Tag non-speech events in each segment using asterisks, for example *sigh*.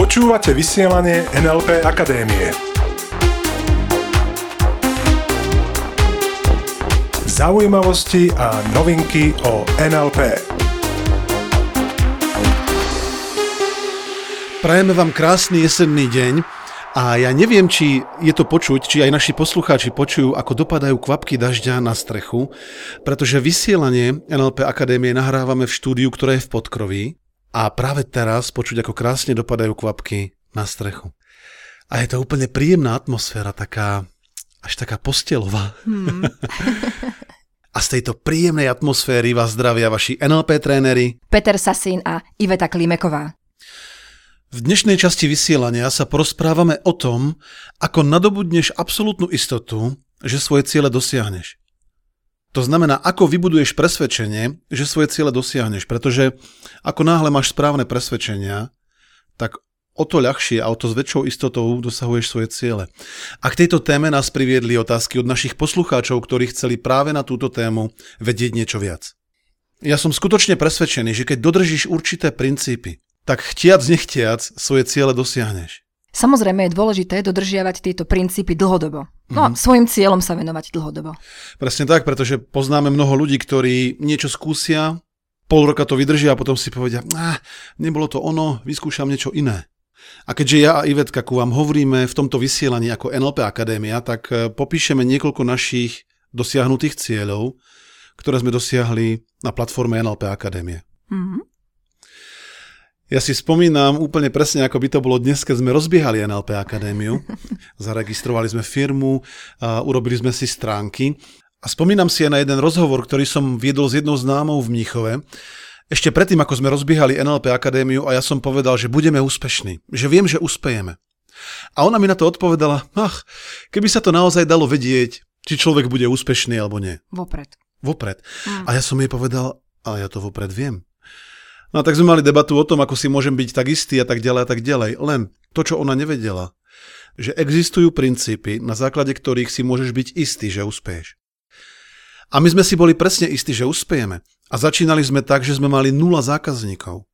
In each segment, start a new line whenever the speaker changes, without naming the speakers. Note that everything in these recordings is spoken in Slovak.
Počúvate vysielanie NLP Akadémie. Zaujímavosti a novinky o NLP.
Prajeme vám krásny jesenný deň a ja neviem, či je to počuť, či aj naši poslucháči počujú, ako dopadajú kvapky dažďa na strechu, pretože vysielanie NLP Akadémie nahrávame v štúdiu, ktoré je v Podkroví a práve teraz počuť, ako krásne dopadajú kvapky na strechu. A je to úplne príjemná atmosféra, taká až taká postelová. Hmm. *laughs* a z tejto príjemnej atmosféry vás zdravia vaši NLP tréneri
Peter Sasín a Iveta Klimeková.
V dnešnej časti vysielania sa porozprávame o tom, ako nadobudneš absolútnu istotu, že svoje ciele dosiahneš. To znamená, ako vybuduješ presvedčenie, že svoje ciele dosiahneš, pretože ako náhle máš správne presvedčenia, tak o to ľahšie a o to s väčšou istotou dosahuješ svoje ciele. A k tejto téme nás priviedli otázky od našich poslucháčov, ktorí chceli práve na túto tému vedieť niečo viac. Ja som skutočne presvedčený, že keď dodržíš určité princípy, tak chtiac nechtiac svoje ciele dosiahneš.
Samozrejme je dôležité dodržiavať tieto princípy dlhodobo. No mm-hmm. svojim cieľom sa venovať dlhodobo.
Presne tak, pretože poznáme mnoho ľudí, ktorí niečo skúsia, pol roka to vydržia a potom si povedia, ah, nebolo to ono, vyskúšam niečo iné. A keďže ja a Ivetka ku vám hovoríme v tomto vysielaní ako NLP Akadémia, tak e, popíšeme niekoľko našich dosiahnutých cieľov, ktoré sme dosiahli na platforme NLP Akadémie. Mm-hmm. Ja si spomínam úplne presne, ako by to bolo dnes, keď sme rozbiehali NLP Akadémiu. *laughs* Zaregistrovali sme firmu, a urobili sme si stránky. A spomínam si aj na jeden rozhovor, ktorý som viedol s jednou známou v Mníchove, ešte predtým, ako sme rozbiehali NLP Akadémiu a ja som povedal, že budeme úspešní, že viem, že uspejeme. A ona mi na to odpovedala, ach, keby sa to naozaj dalo vedieť, či človek bude úspešný alebo nie.
Vopred.
Vopred. Mm. A ja som jej povedal, ale ja to vopred viem. No a tak sme mali debatu o tom, ako si môžem byť tak istý a tak ďalej a tak ďalej. Len to, čo ona nevedela, že existujú princípy, na základe ktorých si môžeš byť istý, že uspeješ. A my sme si boli presne istí, že uspejeme. A začínali sme tak, že sme mali nula zákazníkov.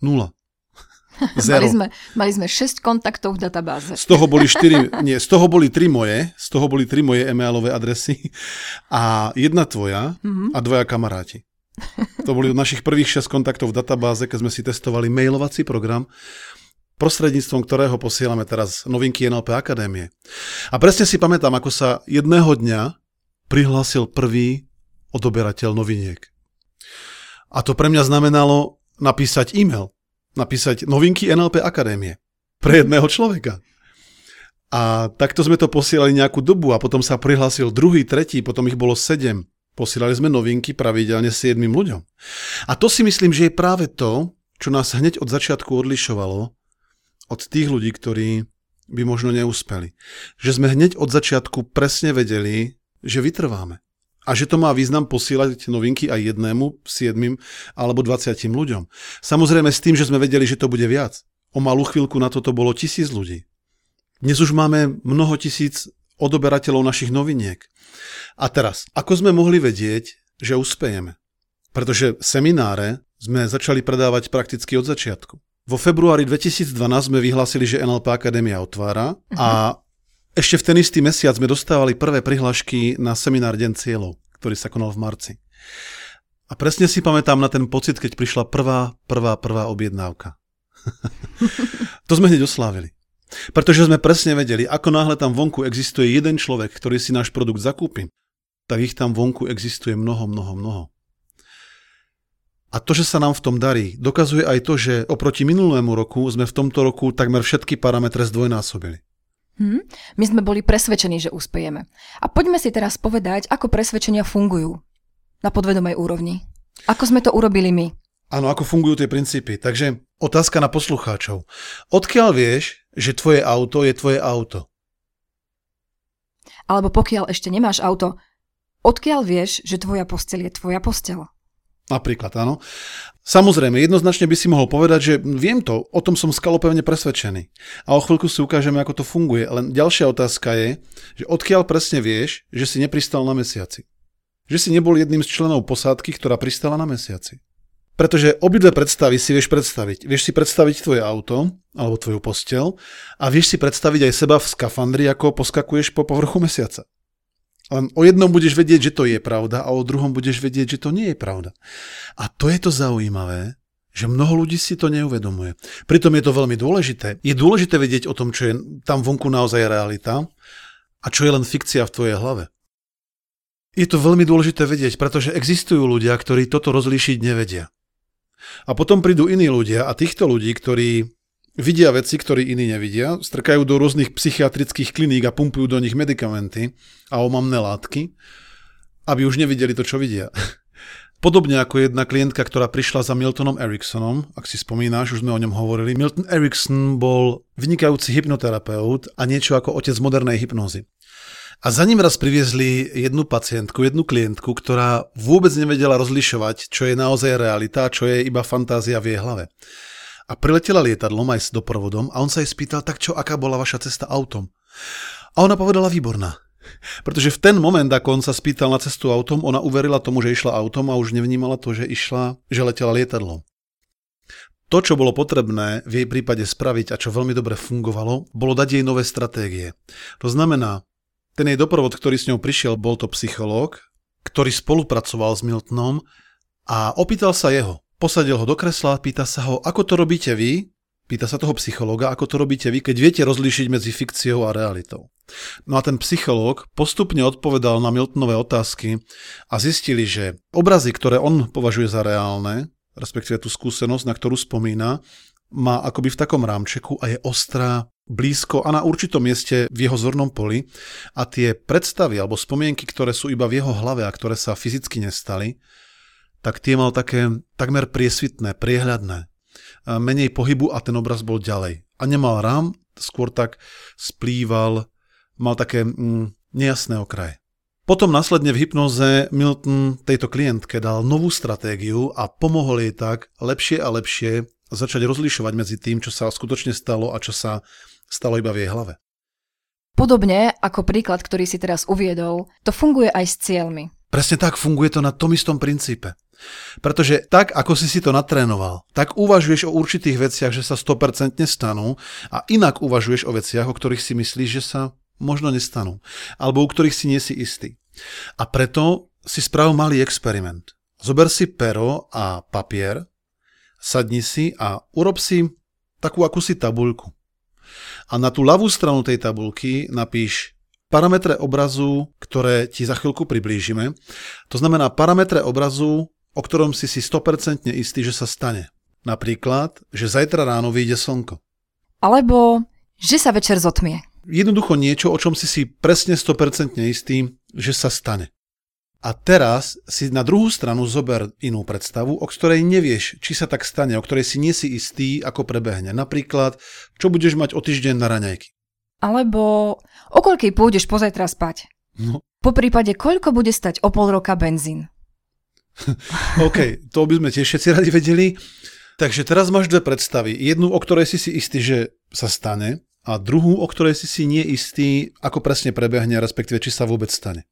Nula. *laughs*
Zero. Mali sme, mali sme 6 kontaktov v databáze.
Z toho boli 4, nie, z toho boli 3 moje, z toho boli 3 moje e-mailové adresy a jedna tvoja mm-hmm. a dvoja kamaráti. To boli od našich prvých 6 kontaktov v databáze, keď sme si testovali mailovací program, prostredníctvom ktorého posielame teraz novinky NLP Akadémie. A presne si pamätám, ako sa jedného dňa prihlásil prvý odoberateľ noviniek. A to pre mňa znamenalo napísať e-mail, napísať novinky NLP Akadémie pre jedného človeka. A takto sme to posielali nejakú dobu a potom sa prihlásil druhý, tretí, potom ich bolo sedem. Posielali sme novinky pravidelne siedmým ľuďom. A to si myslím, že je práve to, čo nás hneď od začiatku odlišovalo od tých ľudí, ktorí by možno neúspeli. Že sme hneď od začiatku presne vedeli, že vytrváme. A že to má význam posielať novinky aj jednému, siedmým alebo 20 ľuďom. Samozrejme s tým, že sme vedeli, že to bude viac. O malú chvíľku na toto bolo tisíc ľudí. Dnes už máme mnoho tisíc odoberateľov našich noviniek. A teraz, ako sme mohli vedieť, že uspejeme? Pretože semináre sme začali predávať prakticky od začiatku. Vo februári 2012 sme vyhlásili, že NLP Akadémia otvára a ešte v ten istý mesiac sme dostávali prvé prihlášky na seminár Deň cieľov, ktorý sa konal v marci. A presne si pamätám na ten pocit, keď prišla prvá, prvá, prvá objednávka. *laughs* to sme hneď oslávili. Pretože sme presne vedeli, ako náhle tam vonku existuje jeden človek, ktorý si náš produkt zakúpi, tak ich tam vonku existuje mnoho, mnoho, mnoho. A to, že sa nám v tom darí, dokazuje aj to, že oproti minulému roku sme v tomto roku takmer všetky parametre zdvojnásobili.
Hm? My sme boli presvedčení, že uspejeme. A poďme si teraz povedať, ako presvedčenia fungujú na podvedomej úrovni. Ako sme to urobili my?
Áno, ako fungujú tie princípy. Takže otázka na poslucháčov. Odkiaľ vieš, že tvoje auto je tvoje auto?
Alebo pokiaľ ešte nemáš auto, odkiaľ vieš, že tvoja postel je tvoja postel?
Napríklad, áno. Samozrejme, jednoznačne by si mohol povedať, že viem to, o tom som skalopevne presvedčený. A o chvíľku si ukážeme, ako to funguje. Len ďalšia otázka je, že odkiaľ presne vieš, že si nepristal na mesiaci. Že si nebol jedným z členov posádky, ktorá pristala na mesiaci. Pretože obidve predstavy si vieš predstaviť. Vieš si predstaviť tvoje auto alebo tvoju postel a vieš si predstaviť aj seba v skafandri, ako poskakuješ po povrchu mesiaca. Len o jednom budeš vedieť, že to je pravda a o druhom budeš vedieť, že to nie je pravda. A to je to zaujímavé, že mnoho ľudí si to neuvedomuje. Pritom je to veľmi dôležité. Je dôležité vedieť o tom, čo je tam vonku naozaj realita a čo je len fikcia v tvojej hlave. Je to veľmi dôležité vedieť, pretože existujú ľudia, ktorí toto rozlíšiť nevedia. A potom prídu iní ľudia a týchto ľudí, ktorí vidia veci, ktorí iní nevidia, strkajú do rôznych psychiatrických kliník a pumpujú do nich medikamenty a omamné látky, aby už nevideli to, čo vidia. *laughs* Podobne ako jedna klientka, ktorá prišla za Miltonom Eriksonom, ak si spomínáš, už sme o ňom hovorili. Milton Erikson bol vynikajúci hypnoterapeut a niečo ako otec modernej hypnózy. A za ním raz priviezli jednu pacientku, jednu klientku, ktorá vôbec nevedela rozlišovať, čo je naozaj realita a čo je iba fantázia v jej hlave. A priletela lietadlom aj s doprovodom a on sa jej spýtal, tak čo, aká bola vaša cesta autom? A ona povedala výborná. Pretože v ten moment, ako on sa spýtal na cestu autom, ona uverila tomu, že išla autom a už nevnímala to, že išla, že letela lietadlom. To, čo bolo potrebné v jej prípade spraviť a čo veľmi dobre fungovalo, bolo dať jej nové stratégie. To znamená, ten jej doprovod, ktorý s ňou prišiel, bol to psychológ, ktorý spolupracoval s Miltonom a opýtal sa jeho. Posadil ho do kresla, pýta sa ho, ako to robíte vy, pýta sa toho psychológa, ako to robíte vy, keď viete rozlíšiť medzi fikciou a realitou. No a ten psychológ postupne odpovedal na Miltonové otázky a zistili, že obrazy, ktoré on považuje za reálne, respektíve tú skúsenosť, na ktorú spomína, má akoby v takom rámčeku a je ostrá, blízko a na určitom mieste v jeho zornom poli a tie predstavy alebo spomienky, ktoré sú iba v jeho hlave a ktoré sa fyzicky nestali, tak tie mal také takmer priesvitné, priehľadné. Menej pohybu a ten obraz bol ďalej. A nemal rám, skôr tak splýval, mal také mm, nejasné okraje. Potom následne v hypnoze Milton tejto klientke dal novú stratégiu a pomohol jej tak lepšie a lepšie začať rozlišovať medzi tým, čo sa skutočne stalo a čo sa stalo iba v jej hlave.
Podobne ako príklad, ktorý si teraz uviedol, to funguje aj s cieľmi.
Presne tak funguje to na tom istom princípe. Pretože tak, ako si si to natrénoval, tak uvažuješ o určitých veciach, že sa 100% stanú a inak uvažuješ o veciach, o ktorých si myslíš, že sa možno nestanú. Alebo u ktorých si nie si istý. A preto si spravil malý experiment. Zober si pero a papier, sadni si a urob si takú akúsi tabuľku a na tú ľavú stranu tej tabulky napíš parametre obrazu, ktoré ti za chvíľku priblížime. To znamená parametre obrazu, o ktorom si si 100% istý, že sa stane. Napríklad, že zajtra ráno vyjde slnko.
Alebo, že sa večer zotmie.
Jednoducho niečo, o čom si si presne 100% istý, že sa stane. A teraz si na druhú stranu zober inú predstavu, o ktorej nevieš, či sa tak stane, o ktorej si nie si istý, ako prebehne. Napríklad, čo budeš mať o týždeň na raňajky.
Alebo o koľkej pôjdeš pozajtra spať.
No.
Po prípade, koľko bude stať o pol roka benzín. *laughs*
OK, to by sme tiež všetci radi vedeli. Takže teraz máš dve predstavy. Jednu, o ktorej si si istý, že sa stane a druhú, o ktorej si si nie istý, ako presne prebehne, respektíve či sa vôbec stane.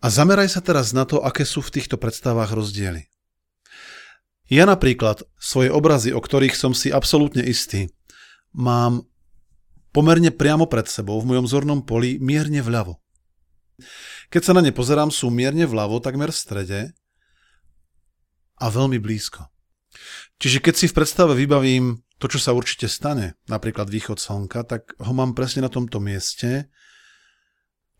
A zameraj sa teraz na to, aké sú v týchto predstavách rozdiely. Ja napríklad svoje obrazy, o ktorých som si absolútne istý, mám pomerne priamo pred sebou v mojom zornom poli mierne vľavo. Keď sa na ne pozerám, sú mierne vľavo, takmer v strede a veľmi blízko. Čiže keď si v predstave vybavím to, čo sa určite stane, napríklad východ slnka, tak ho mám presne na tomto mieste.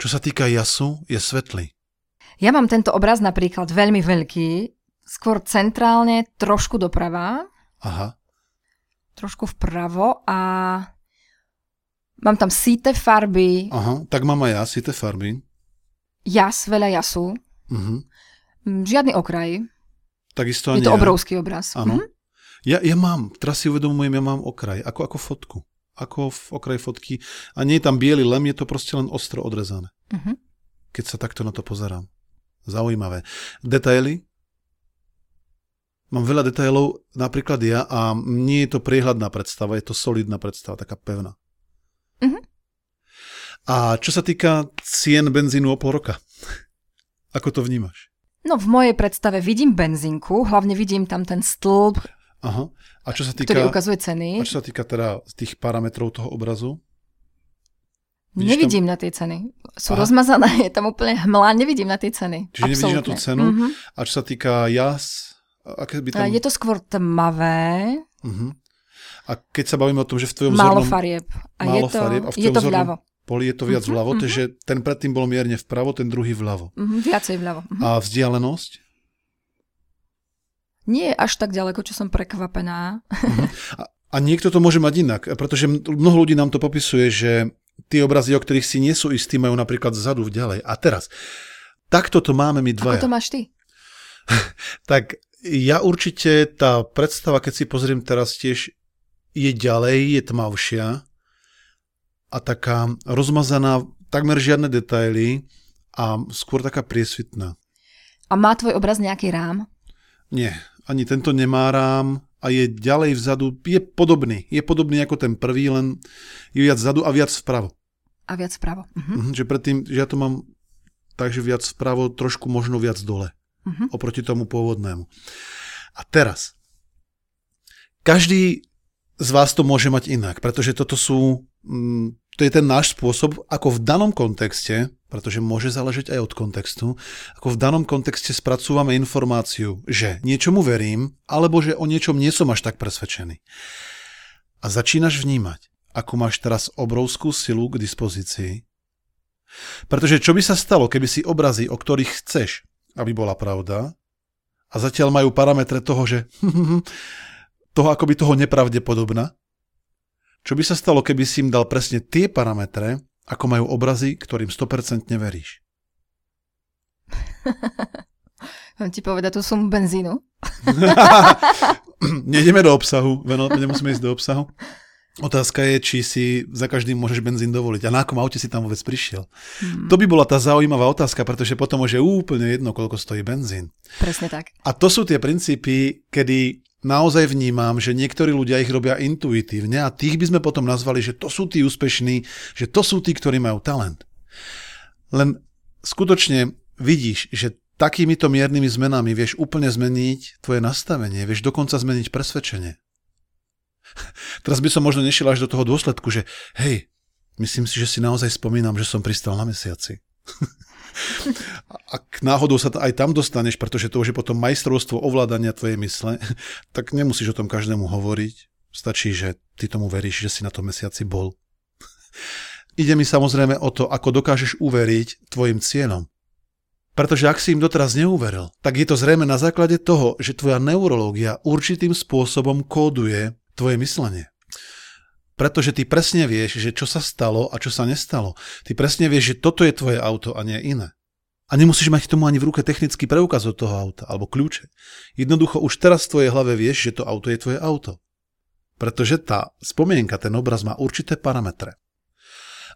Čo sa týka jasu, je svetlý.
Ja mám tento obraz napríklad veľmi veľký, skôr centrálne, trošku doprava.
Aha.
Trošku vpravo a mám tam síte farby.
Aha, tak mám aj ja síte farby.
Jas, veľa jasu.
Uh-huh.
Žiadny okraj.
Takisto
Je to ja. obrovský obraz.
Áno. Uh-huh. Ja, ja mám, teraz si uvedomujem, ja mám okraj, ako, ako fotku. Ako v okraj fotky. A nie je tam biely lem, je to proste len ostro odrezané. Uh-huh. Keď sa takto na to pozerám. Zaujímavé. Detaily? Mám veľa detailov, napríklad ja, a nie je to priehľadná predstava, je to solidná predstava, taká pevná. Uh-huh. A čo sa týka cien benzínu o pol roka, *laughs* ako to vnímaš?
No v mojej predstave vidím benzínku, hlavne vidím tam ten stĺp,
Aha. A čo sa týka,
ktorý ukazuje ceny.
a čo sa týka teda tých parametrov toho obrazu? Vidíš
Nevidím na tie ceny. Sú
Aha.
rozmazané, *laughs* je tam úplne hmla, nevidím na tie ceny.
Čiže nevidíš na tú cenu?
Mhm.
A čo sa týka jas, aké by
A
tam...
Je to skôr tmavé,
Uh-huh. A keď sa bavíme o tom, že v tvojom
málo
vzornom
farieb. A
málo
je to,
farieb a v
je to vľavo.
poli je to viac
Mhm,
vľavo, takže ten predtým bol mierne vpravo, ten druhý vľavo.
Mhm, viacej vľavo. Mhm.
A vzdialenosť?
Nie je až tak ďaleko, čo som prekvapená.
A niekto to môže mať inak, pretože mnoho ľudí nám to popisuje, že tie obrazy, o ktorých si nie sú istí, majú napríklad vzadu ďalej. A teraz, takto to máme my
Ako
dvaja.
to máš ty? *laughs*
Tak ja určite, tá predstava, keď si pozriem teraz tiež, je ďalej, je tmavšia a taká rozmazaná, takmer žiadne detaily a skôr taká priesvitná.
A má tvoj obraz nejaký rám?
Nie, ani tento nemá rám a je ďalej vzadu, je podobný. Je podobný ako ten prvý, len je viac vzadu a viac vpravo.
A viac vpravo. Mhm,
že predtým, že ja to mám takže viac vpravo, trošku možno viac dole.
Mhm.
Oproti tomu pôvodnému. A teraz, každý z vás to môže mať inak, pretože toto sú, mm, to je ten náš spôsob, ako v danom kontexte, pretože môže záležať aj od kontextu, ako v danom kontexte spracúvame informáciu, že niečomu verím, alebo že o niečom nie som až tak presvedčený. A začínaš vnímať, ako máš teraz obrovskú silu k dispozícii. Pretože čo by sa stalo, keby si obrazy, o ktorých chceš, aby bola pravda, a zatiaľ majú parametre toho, že *laughs* toho akoby toho nepravdepodobná. Čo by sa stalo, keby si im dal presne tie parametre, ako majú obrazy, ktorým 100% veríš? *laughs*
Mám ti povedať tú sumu benzínu? *laughs*
Nejdeme do obsahu, nemusíme ísť do obsahu. Otázka je, či si za každým môžeš benzín dovoliť. A na akom aute si tam vôbec prišiel?
Hmm.
To by bola tá zaujímavá otázka, pretože potom už je úplne jedno, koľko stojí benzín.
Presne tak.
A to sú tie princípy, kedy naozaj vnímam, že niektorí ľudia ich robia intuitívne a tých by sme potom nazvali, že to sú tí úspešní, že to sú tí, ktorí majú talent. Len skutočne vidíš, že takýmito miernymi zmenami vieš úplne zmeniť tvoje nastavenie, vieš dokonca zmeniť presvedčenie. *laughs* Teraz by som možno nešiel až do toho dôsledku, že hej, myslím si, že si naozaj spomínam, že som pristal na mesiaci. *laughs* Ak náhodou sa aj tam dostaneš, pretože to už je potom majstrovstvo ovládania tvojej mysle, *laughs* tak nemusíš o tom každému hovoriť. Stačí, že ty tomu veríš, že si na tom mesiaci bol. *laughs* Ide mi samozrejme o to, ako dokážeš uveriť tvojim cieľom. Pretože ak si im doteraz neuveril, tak je to zrejme na základe toho, že tvoja neurológia určitým spôsobom kóduje tvoje myslenie. Pretože ty presne vieš, že čo sa stalo a čo sa nestalo. Ty presne vieš, že toto je tvoje auto a nie iné. A nemusíš mať k tomu ani v ruke technický preukaz od toho auta alebo kľúče. Jednoducho už teraz v tvojej hlave vieš, že to auto je tvoje auto. Pretože tá spomienka, ten obraz má určité parametre.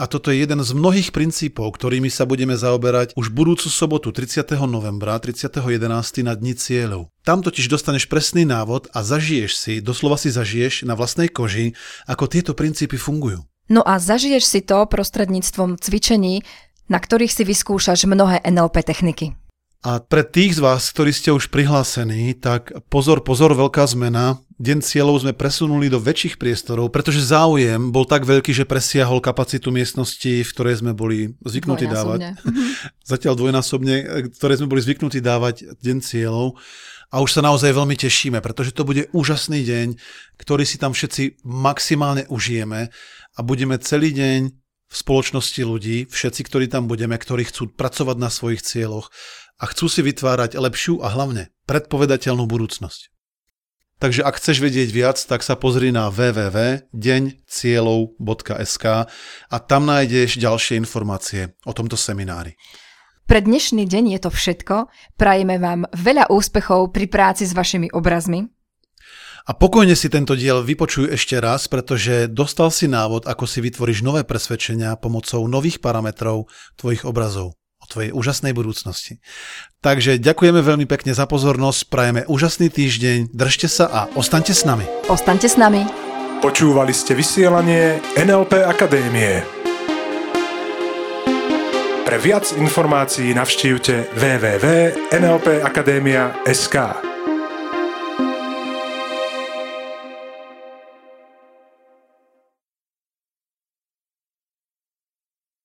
A toto je jeden z mnohých princípov, ktorými sa budeme zaoberať už budúcu sobotu 30. novembra 30.11. na Dni cieľov. Tam totiž dostaneš presný návod a zažiješ si, doslova si zažiješ na vlastnej koži, ako tieto princípy fungujú.
No a zažiješ si to prostredníctvom cvičení, na ktorých si vyskúšaš mnohé NLP techniky.
A pre tých z vás, ktorí ste už prihlásení, tak pozor, pozor, veľká zmena. Deň cieľov sme presunuli do väčších priestorov, pretože záujem bol tak veľký, že presiahol kapacitu miestnosti, v ktorej sme boli zvyknutí dávať.
Dvojnásobne. *laughs*
Zatiaľ dvojnásobne, ktoré sme boli zvyknutí dávať Deň cieľov. A už sa naozaj veľmi tešíme, pretože to bude úžasný deň, ktorý si tam všetci maximálne užijeme a budeme celý deň v spoločnosti ľudí, všetci, ktorí tam budeme, ktorí chcú pracovať na svojich cieľoch a chcú si vytvárať lepšiu a hlavne predpovedateľnú budúcnosť. Takže ak chceš vedieť viac, tak sa pozri na www.deňcieľov.sk a tam nájdeš ďalšie informácie o tomto seminári.
Pre dnešný deň je to všetko. Prajeme vám veľa úspechov pri práci s vašimi obrazmi.
A pokojne si tento diel vypočuj ešte raz, pretože dostal si návod, ako si vytvoríš nové presvedčenia pomocou nových parametrov tvojich obrazov tvojej úžasnej budúcnosti. Takže ďakujeme veľmi pekne za pozornosť, prajeme úžasný týždeň, držte sa a ostaňte s nami.
Ostaňte s nami.
Počúvali ste vysielanie NLP Akadémie. Pre viac informácií navštívte www.nlpakademia.sk.